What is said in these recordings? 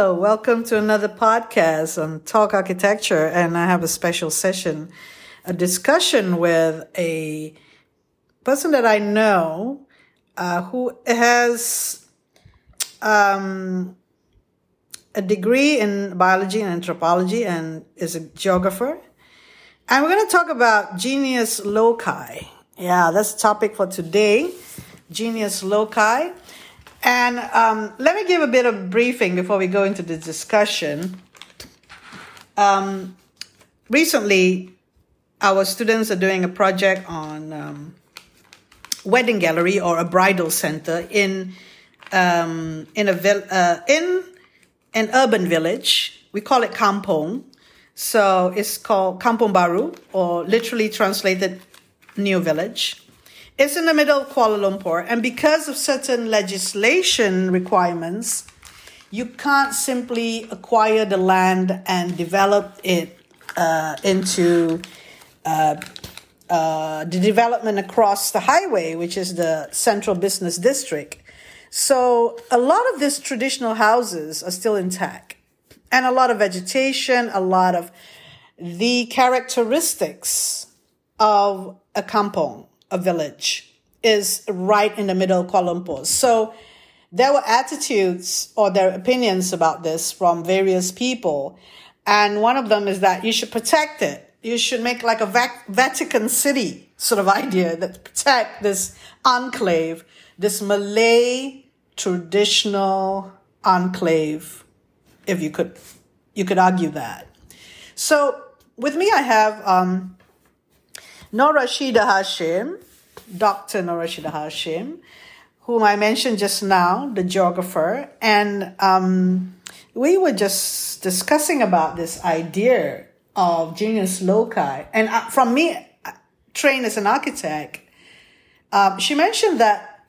Welcome to another podcast on Talk Architecture. And I have a special session, a discussion with a person that I know uh, who has um, a degree in biology and anthropology and is a geographer. And we're going to talk about genius loci. Yeah, that's the topic for today genius loci. And um, let me give a bit of briefing before we go into the discussion. Um, recently, our students are doing a project on um, wedding gallery or a bridal center in um, in a vil- uh, in an urban village. We call it kampong. So it's called Kampong Baru, or literally translated New Village. It's in the middle of Kuala Lumpur, and because of certain legislation requirements, you can't simply acquire the land and develop it uh, into uh, uh, the development across the highway, which is the central business district. So a lot of these traditional houses are still intact, and a lot of vegetation, a lot of the characteristics of a kampong a village is right in the middle of Kuala. So there were attitudes or their opinions about this from various people. And one of them is that you should protect it. You should make like a Vatican City sort of idea that protect this enclave, this Malay traditional enclave, if you could, you could argue that. So with me, I have, um, Nur Rashida Hashim, Dr. Nur Rashida Hashim, whom I mentioned just now, the geographer, and um, we were just discussing about this idea of genius loci. And uh, from me, uh, trained as an architect, um, she mentioned that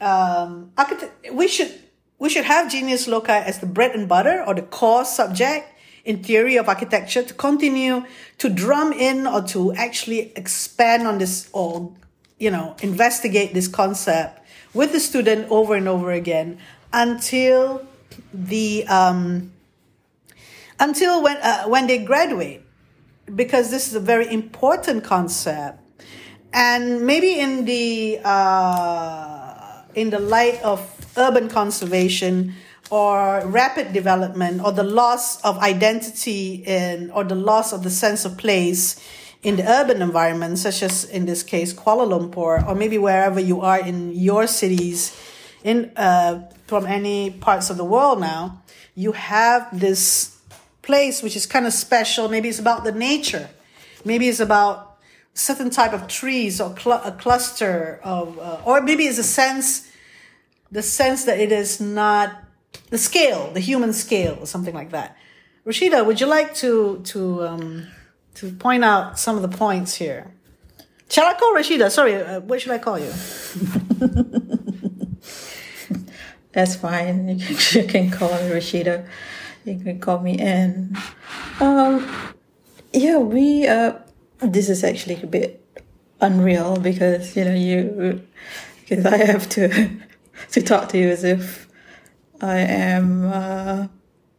um, architect, we should we should have genius loci as the bread and butter or the core subject in theory of architecture to continue to drum in or to actually expand on this or, you know, investigate this concept with the student over and over again until the, um, until when, uh, when they graduate, because this is a very important concept. And maybe in the, uh, in the light of urban conservation, or rapid development or the loss of identity in or the loss of the sense of place in the urban environment, such as in this case Kuala Lumpur, or maybe wherever you are in your cities, in uh, from any parts of the world now, you have this place which is kind of special. Maybe it's about the nature, maybe it's about certain type of trees or cl- a cluster of, uh, or maybe it's a sense, the sense that it is not the scale, the human scale, or something like that. Rashida, would you like to to um, to point out some of the points here? Shall I call Rashida? Sorry, uh, what should I call you? That's fine. You can, you can call me Rashida. You can call me Anne. Um, yeah, we. Uh, this is actually a bit unreal because you know you because I have to to talk to you as if I am. Uh,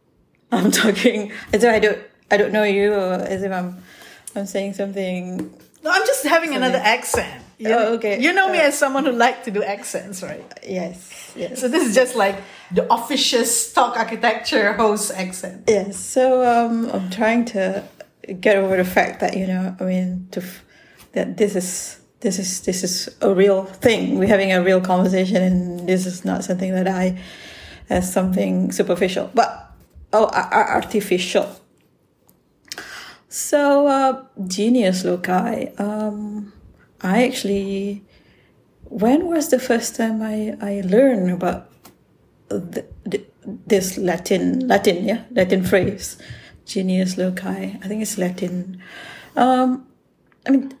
I'm talking as if I don't. I don't know you, or as if I'm. I'm saying something. No, I'm just having something. another accent. You, oh, okay. You know me as someone who likes to do accents, right? Yes. Yes. So this is just like the officious talk architecture host accent. Yes. So um, I'm trying to get over the fact that you know, I mean, to that this is this is this is a real thing. We're having a real conversation, and this is not something that I as something superficial, but oh, artificial. So, uh, genius loci. Um, I actually, when was the first time I, I learned about this Latin, Latin, yeah, Latin phrase, genius loci? I think it's Latin. Um, I mean,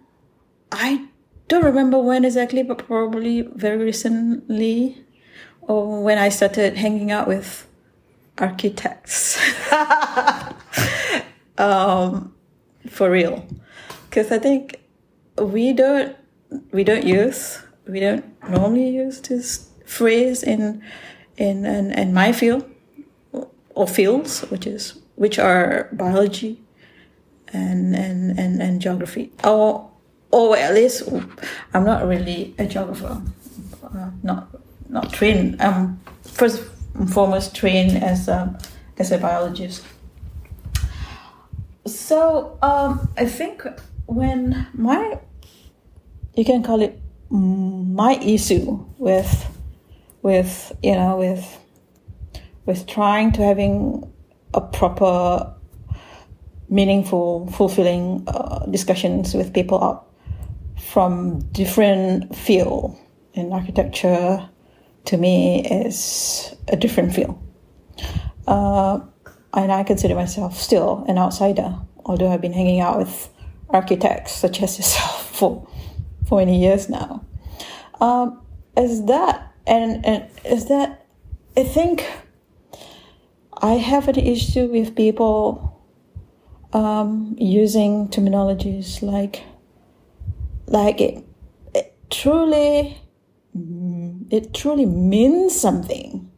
I don't remember when exactly, but probably very recently when I started hanging out with architects. um, for real. Because I think we don't we don't use we don't normally use this phrase in in in, in my field or fields, which is which are biology and and and, and geography. Or or at least I'm not really a geographer. Uh, not not trained. I'm first and foremost trained as a as a biologist. So um, I think when my you can call it my issue with with you know with with trying to having a proper meaningful fulfilling uh, discussions with people out from different field in architecture to me is a different feel. uh, and i consider myself still an outsider although i've been hanging out with architects such as yourself for for many years now. Um, is that and and is that I think I have an issue with people um, using terminologies like like it, it truly it truly means something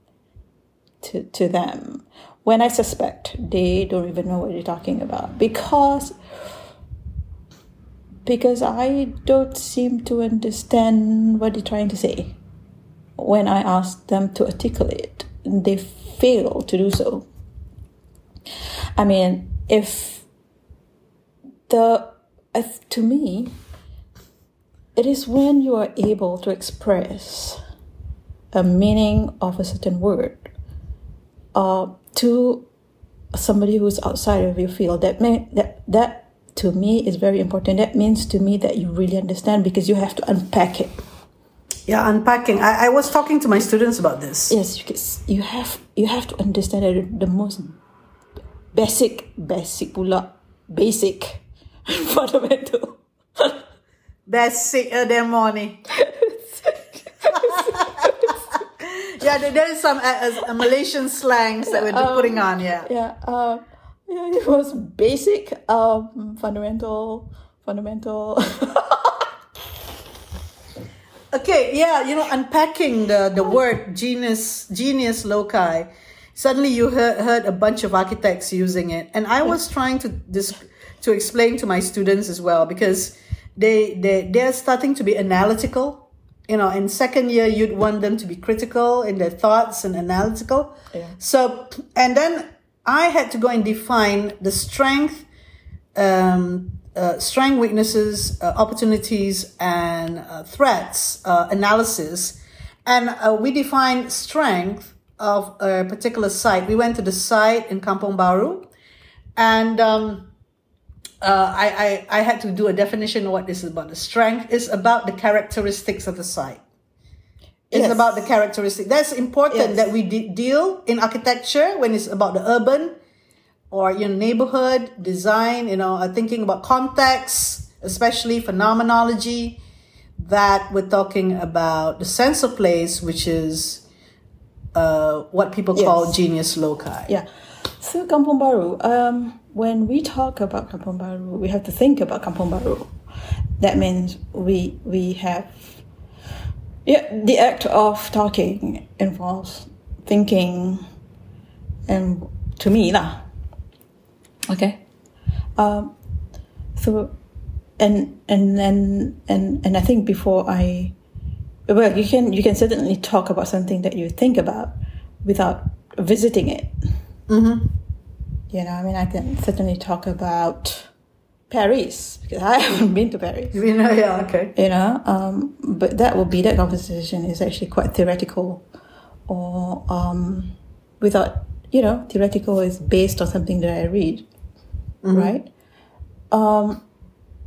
to to them when I suspect they don't even know what you're talking about because because I don't seem to understand what they're trying to say. When I ask them to articulate, they fail to do so. I mean, if the, if, to me, it is when you are able to express a meaning of a certain word uh, to somebody who's outside of your field that may, that that to me is very important. That means to me that you really understand because you have to unpack it. Yeah, unpacking. I, I was talking to my students about this. Yes, because you have you have to understand the, the most basic, basic pula, basic, fundamental. Basic uh, the yeah, there, there is some uh, uh, Malaysian slangs that we're um, putting on. Yeah. Yeah. Uh, yeah, it was basic, um, fundamental, fundamental. okay, yeah, you know, unpacking the, the word genius, genius loci, suddenly you heard, heard a bunch of architects using it. And I was trying to dis- to explain to my students as well because they, they, they're starting to be analytical. You know, in second year, you'd want them to be critical in their thoughts and analytical. Yeah. So, and then I had to go and define the strength, um, uh, strength, weaknesses, uh, opportunities, and uh, threats uh, analysis. And uh, we defined strength of a particular site. We went to the site in Kampong Baru, and um, uh, I, I, I had to do a definition of what this is about. The strength is about the characteristics of the site. It's yes. about the characteristic. That's important yes. that we de- deal in architecture when it's about the urban or you know neighborhood design. You know, uh, thinking about context, especially phenomenology. That we're talking about the sense of place, which is uh, what people yes. call genius loci. Yeah. So Kampong Baru, um, when we talk about Kampong Baru, we have to think about Kampong Baru. That means we we have yeah, the act of talking involves thinking, and to me lah. Okay, um, so and and and and and I think before I, well, you can you can certainly talk about something that you think about without visiting it. Mm-hmm. You know, I mean, I can certainly talk about Paris because I haven't been to Paris. You know, yeah, okay. You know, um, but that will be that conversation is actually quite theoretical, or um, without you know, theoretical is based on something that I read, mm-hmm. right? Um,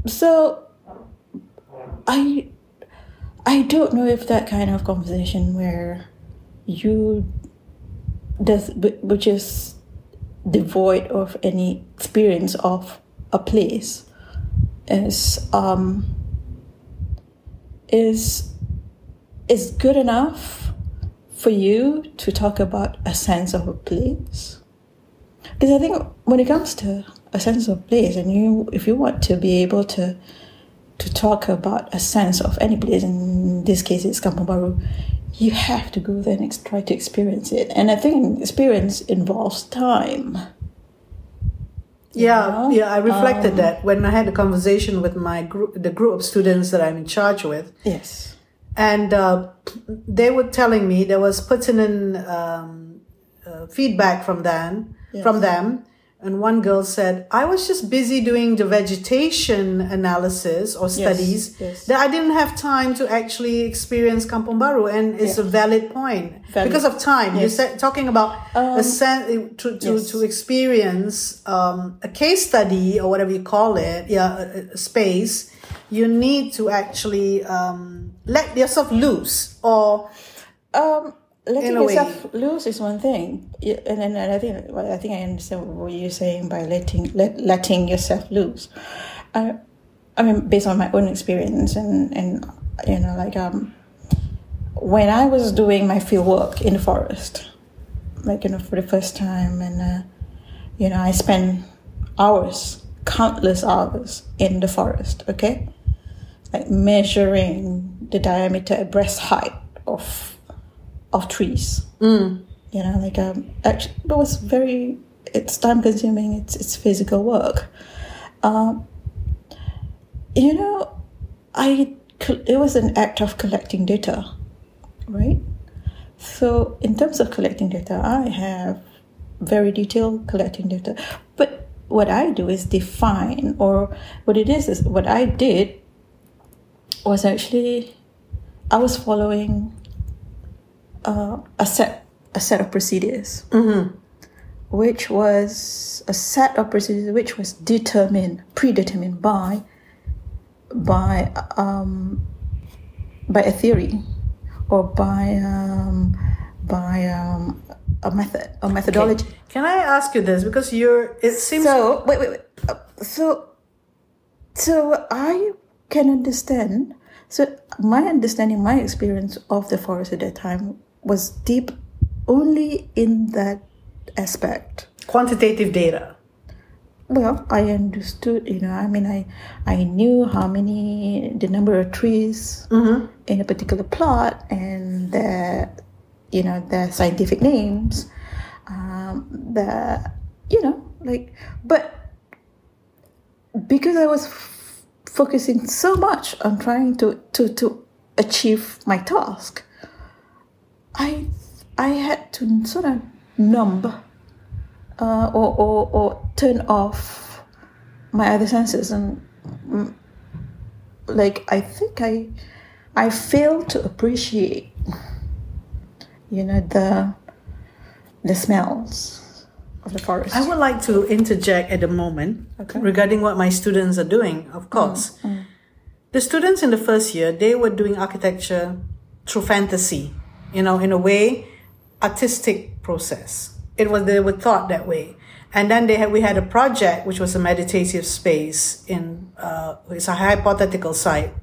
so I I don't know if that kind of conversation where you does which is devoid of any experience of a place is um, is is good enough for you to talk about a sense of a place? Because i think when it comes to a sense of place and you if you want to be able to to talk about a sense of any place in this case it's Kampong Baru you have to go there and try to experience it. And I think experience involves time. Yeah, know? yeah, I reflected Um, that when I had a conversation with my group, the group of students that I'm in charge with, Yes. and uh, they were telling me there was pertinent um, uh, feedback from them, from them, and one girl said, "I was just busy doing the vegetation analysis or studies yes. that I didn't have time to actually experience Kampung Baru," and it's a valid point Valid. because of time. You Yes. said talking about a sen- to to yes. to experience um, a case study or whatever you call it, yeah, a, a space. You need to actually um, let yourself loose, or Um, letting In a way. yourself loose is one thing, and then and I think well, I think I understand what you're saying by letting let, letting yourself loose. I, I mean, based on my own experience, and and you know, like um, when I was doing my field work in the forest, like you know, for the first time, and uh, you know, I spent hours, countless hours in the forest. Okay, like measuring the diameter at breast height of of trees. You know, like um, actually, it was very. It's time consuming. It's it's physical work. Um, you know, I it was an act of collecting data, right? So in terms of collecting data, I have very detailed collecting data, but what I do is define, or what it is is what I did was actually I was following uh, a set a set of procedures, which was a set of procedures which was determined predetermined by by um, by a theory or by um, by um, a method or methodology. can I ask you this because you're? It seems So wait, wait, wait. Uh, So, so I can understand. So my understanding, my experience of the forest at that time was deep, only in that aspect. quantitative data. Well, I understood. You know, I mean, I I knew how many the number of trees in a particular plot and their, you know, their scientific names. Um, the you know like, but because I was f- focusing so much on trying to to to achieve my task, I I had to sort of numb uh, or, or, or turn off my other senses and mm, like I think I I failed to appreciate you know the the smells of the forest. I would like to interject at the moment Okay. regarding what my students are doing. Of course, the students in the first year they were doing architecture through fantasy, you know, in a way, artistic process. It was they were thought that way, and then they had we had a project which was a meditative space in uh, it's a hypothetical site,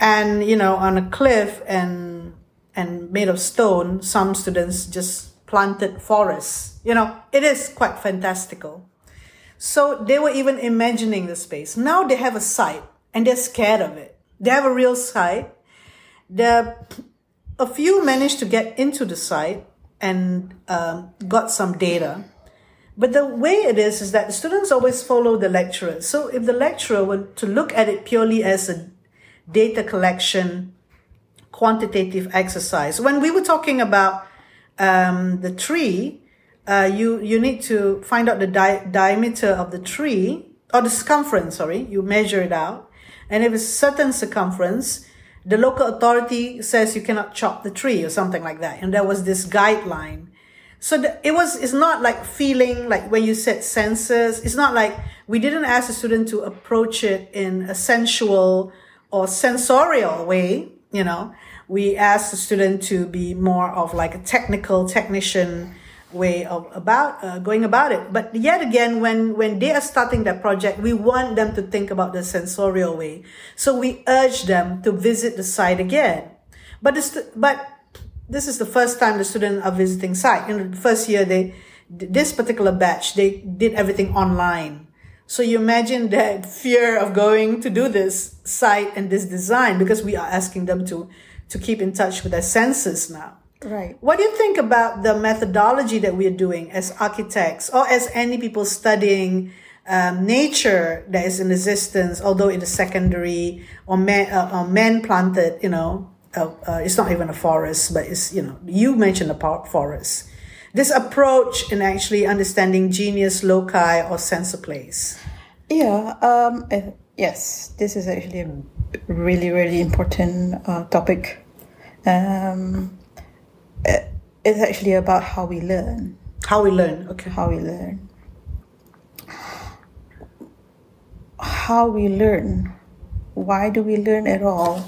and you know on a cliff and and made of stone. Some students just planted forests. You know, it is quite fantastical. So they were even imagining the space. Now they have a site and they're scared of it. They have a real site. There, a few managed to get into the site and um, got some data. But the way it is, is that the students always follow the lecturer. So if the lecturer were to look at it purely as a data collection, quantitative exercise, when we were talking about um, the tree, uh, you you need to find out the di- diameter of the tree or the circumference. Sorry, you measure it out, and if it's a certain circumference, the local authority says you cannot chop the tree or something like that. And there was this guideline. So the, it was. It's not like feeling like when you said senses. It's not like we didn't ask the student to approach it in a sensual or sensorial way. You know, we asked the student to be more of like a technical technician way of about uh, going about it. But yet again when when they are starting that project we want them to think about the sensorial way. So we urge them to visit the site again. But this but this is the first time the students are visiting site. In the first year they this particular batch they did everything online. So you imagine that fear of going to do this site and this design because we are asking them to to keep in touch with their senses now. Right. What do you think about the methodology that we're doing as architects or as any people studying um, nature that is in existence, although it is secondary or man, uh, uh, man planted, you know, uh, uh, it's not even a forest, but it's, you know, you mentioned a park forest. This approach in actually understanding genius loci or sense of place. Yeah, um, yes, this is actually a really, really important uh, topic. Um, it's actually about how we learn. How we learn, okay. How we learn. How we learn. Why do we learn at all?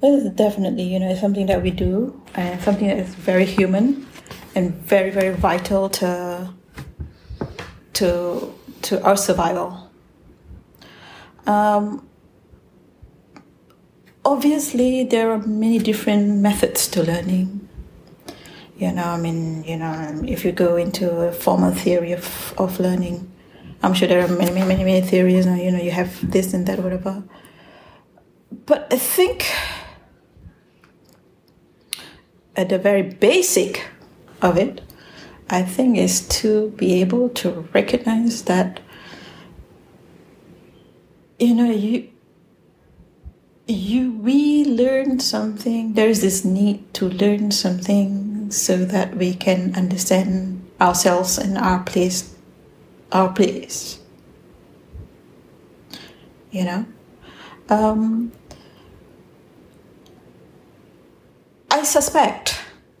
This is definitely, you know, it's something that we do and something that is very human and very, very vital to to to our survival. Um, obviously, there are many different methods to learning. You know, I mean, you know, um, if you go into a formal theory of, of learning, I'm sure there are many, many, many, many theories. Uh, you know, you have this and that, whatever. But I think at the very basic of it, I think is to be able to recognize that you know you you we learn something there's this need to learn something so that we can understand ourselves and our place our place you know um, I suspect.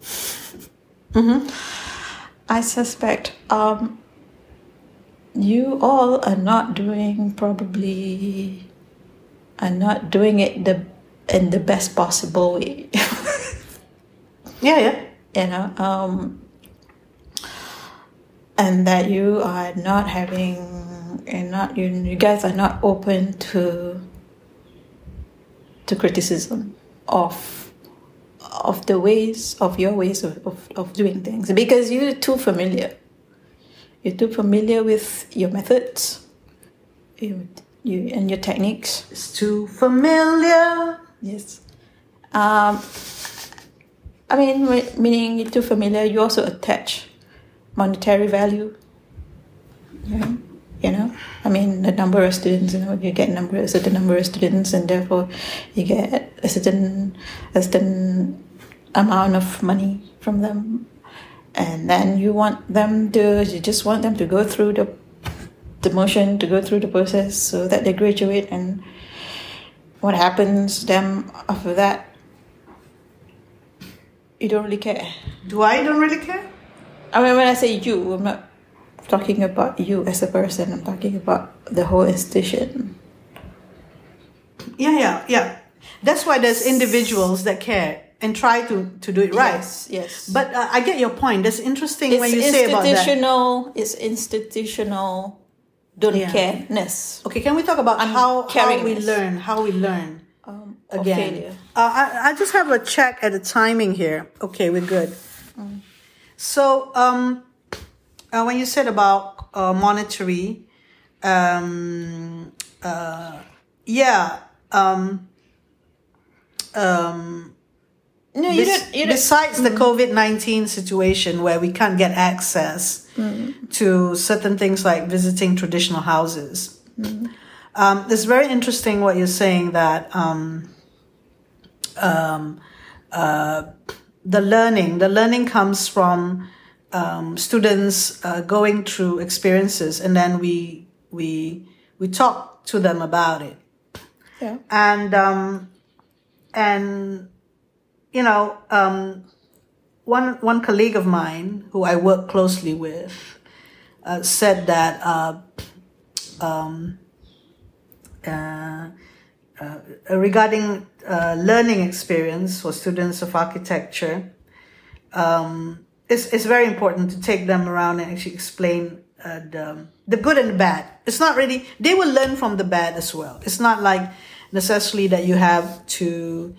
mm-hmm. I suspect um, you all are not doing probably are not doing it the in the best possible way. yeah, yeah. You know, um, and that you are not having and not you, you guys are not open to to criticism of of the ways of your ways of, of, of doing things because you're too familiar. You're too familiar with your methods you, you, and your techniques. It's too familiar. Yes. Um, I mean, meaning you're too familiar, you also attach monetary value. Yeah. You know? I mean the number of students you know you get number a certain number of students and therefore you get a certain a certain amount of money from them. And then you want them to you just want them to go through the the motion to go through the process so that they graduate and what happens them after that you don't really care do i don't really care i mean when i say you i'm not talking about you as a person. I'm talking about the whole institution. Yeah, yeah, yeah. That's why there's individuals that care and try to, to do it right. Yes, yes. But uh, I get your point. That's interesting it's when you say about that. Institutional. It's institutional. Don't yeah. careness. Okay, can we talk about how, how we learn? How we learn um, again? Uh, I, I just have a check at the timing here. Okay, we're good. Mm. So, um, uh, when you said about uh, monetary, um, uh, yeah, um, um, no, you bes- don't, you don't. Besides mm-hmm. the COVID nineteen situation where we can't get access mm-hmm. to certain things like visiting traditional houses, mm-hmm. um, it's very interesting what you're saying that um, um, uh, the learning, the learning comes from um, students uh, going through experiences, and then we we we talk to them about it. Yeah. And um, and you know, um, one one colleague of mine who I work closely with uh, said that uh, um, uh, uh regarding uh, learning experience for students of architecture. Um, it's, it's very important to take them around and actually explain uh, the, the good and the bad. It's not really, they will learn from the bad as well. It's not like necessarily that you have to,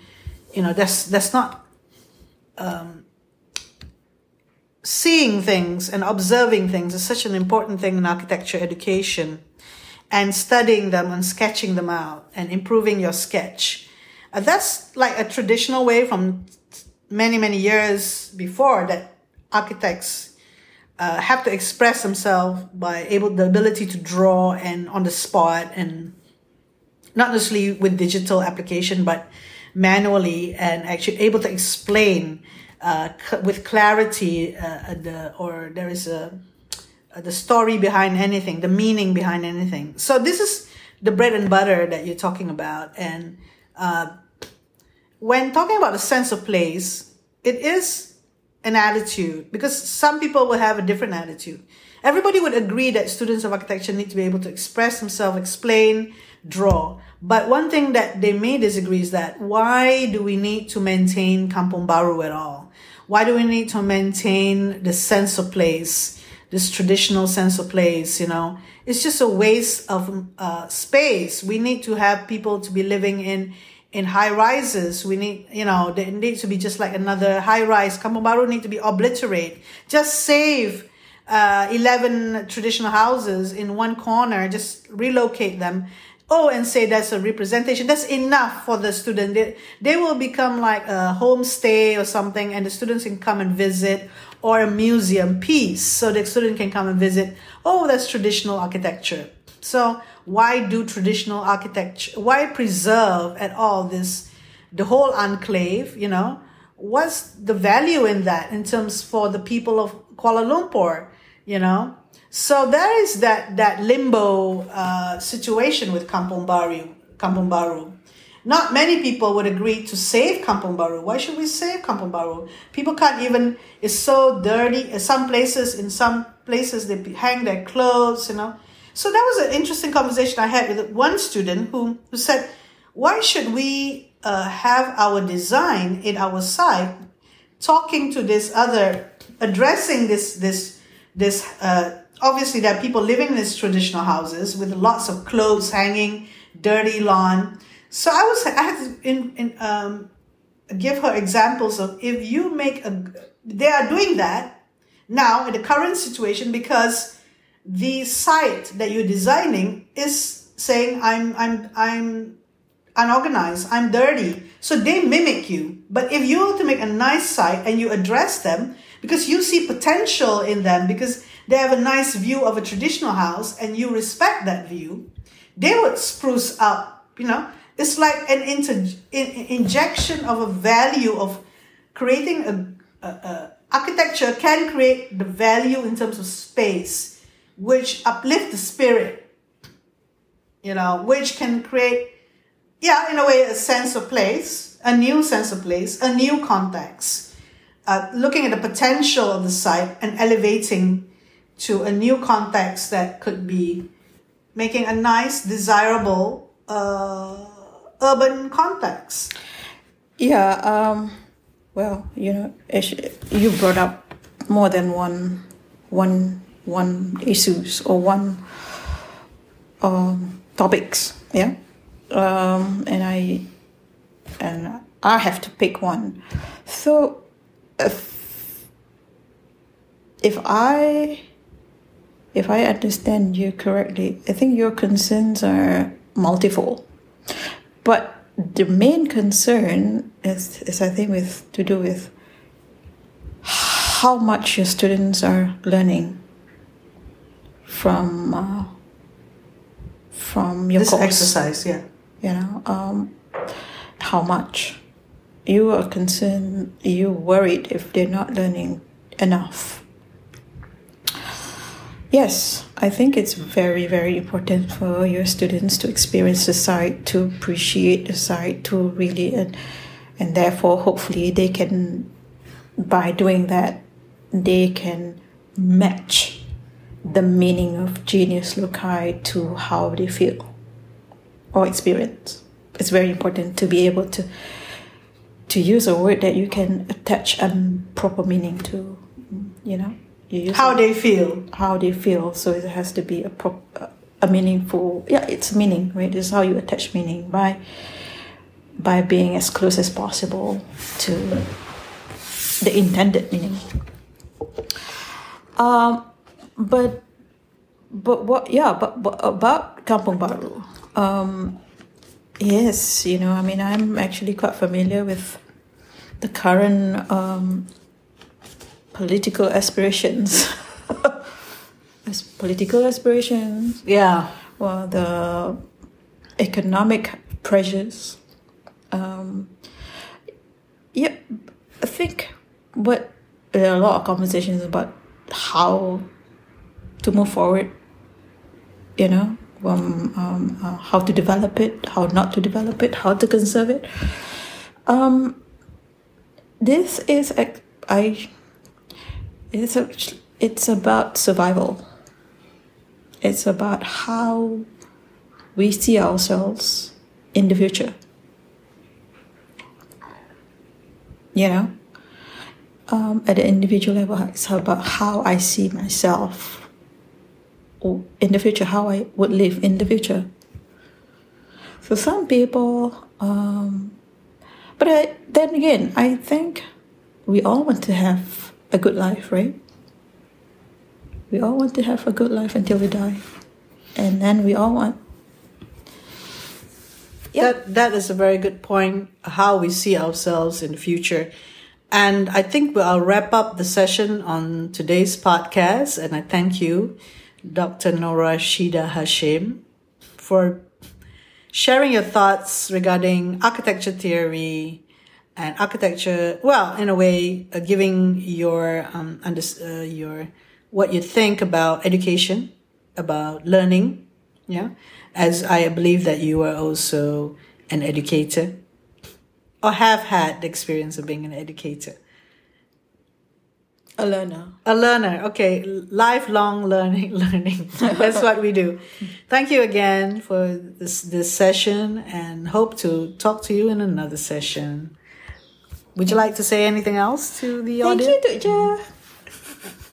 you know, that's, that's not, um, seeing things and observing things is such an important thing in architecture education and studying them and sketching them out and improving your sketch. Uh, that's like a traditional way from many, many years before that architects uh, have to express themselves by able the ability to draw and on the spot and not necessarily with digital application but manually and actually able to explain uh, c- with clarity uh, the or there is a the story behind anything the meaning behind anything so this is the bread and butter that you're talking about and uh, when talking about a sense of place it is an attitude because some people will have a different attitude. Everybody would agree that students of architecture need to be able to express themselves, explain, draw. But one thing that they may disagree is that why do we need to maintain Kampung Baru at all? Why do we need to maintain the sense of place, this traditional sense of place? You know, it's just a waste of uh, space. We need to have people to be living in in high rises. We need, you know, there needs to be just like another high rise. Kampung Baru need to be obliterated. Just save uh, 11 traditional houses in one corner, just relocate them. Oh, and say that's a representation. That's enough for the student. They, they will become like a homestay or something, and the students can come and visit, or a museum piece, so the student can come and visit. Oh, that's traditional architecture. So why do traditional architecture? Why preserve at all this, the whole enclave? You know, what's the value in that in terms for the people of Kuala Lumpur? You know, so there is that that limbo uh, situation with Kampung Baru. Kampung Baru. Not many people would agree to save Kampung Baru. Why should we save Kampung Baru? People can't even. It's so dirty. Some places, in some places, they hang their clothes. You know, so that was an interesting conversation I had with one student who, who said, why should we uh, have our design in our site talking to this other, addressing this, this, this, uh, obviously there are people living in these traditional houses with lots of clothes hanging, dirty lawn. So I was, I had to in, in, um, give her examples of if you make a, they are doing that now in the current situation because the site that you're designing is saying I'm I'm I'm unorganized, I'm dirty. So they mimic you. But if you were to make a nice site and you address them because you see potential in them because they have a nice view of a traditional house and you respect that view, they would spruce up, you know. It's like an inter- in, injection of a value of creating a, a, a architecture can create the value in terms of space which uplift the spirit, you know, which can create, yeah, in a way, a sense of place, a new sense of place, a new context. Uh, looking at the potential of the site and elevating to a new context that could be making a nice, desirable uh, urban context. Yeah. Um, well, you know, you brought up more than one one one issues or one um, topics yeah um, and i and i have to pick one so if if i if i understand you correctly i think your concerns are multiple but the main concern is, is i think with to do with how much your students are learning from uh, from your this course. exercise. Yeah, you know um, how much you are concerned. You worried if they're not learning enough. Yes, I think it's very, very important for your students to experience the site, to appreciate the site, to really, and, and therefore, hopefully, they can, by doing that, they can match the meaning of genius loci to how they feel or experience. It's very important to be able to to use a word that you can attach a proper meaning to. You know, how they feel, how they feel. So it has to be a prop, a meaningful. Yeah, it's meaning, right? It's how you attach meaning by by being as close as possible to the intended meaning. Um, but but what yeah but, but about Kampung Baru um, Yes, you know, I mean, I'm actually quite familiar with the current um, political aspirations. As political aspirations, Yeah. well, the economic pressures. Um, yeah, I think what there are a lot of conversations about how to move forward. You know, um, um, uh, how to develop it, how not to develop it, how to conserve it. Um, this is I. It's a, it's about survival. It's about how we see ourselves in the future. You know, um, at the individual level, it's about how I see myself in the future, how I would live in the future. For some people, um, but I, then again, I think we all want to have a good life, right? We all want to have a good life until we die. And then we all want Yeah. That that is a very good point. How we see ourselves in the future, and I think I'll wrap up the session on today's podcast. And I thank you, Dr. Nur Rashida Hashim, for sharing your thoughts regarding architecture theory and architecture. Well, in a way, uh, giving your um under, uh, your what you think about education, about learning. Yeah, as I believe that you are also an educator or have had the experience of being an educator. a learner. A learner, okay, lifelong learning, learning. That's what we do. Thank you again for this this session, and hope to talk to you in another session. Would you like to say anything else to the Thank audience? you, Dr.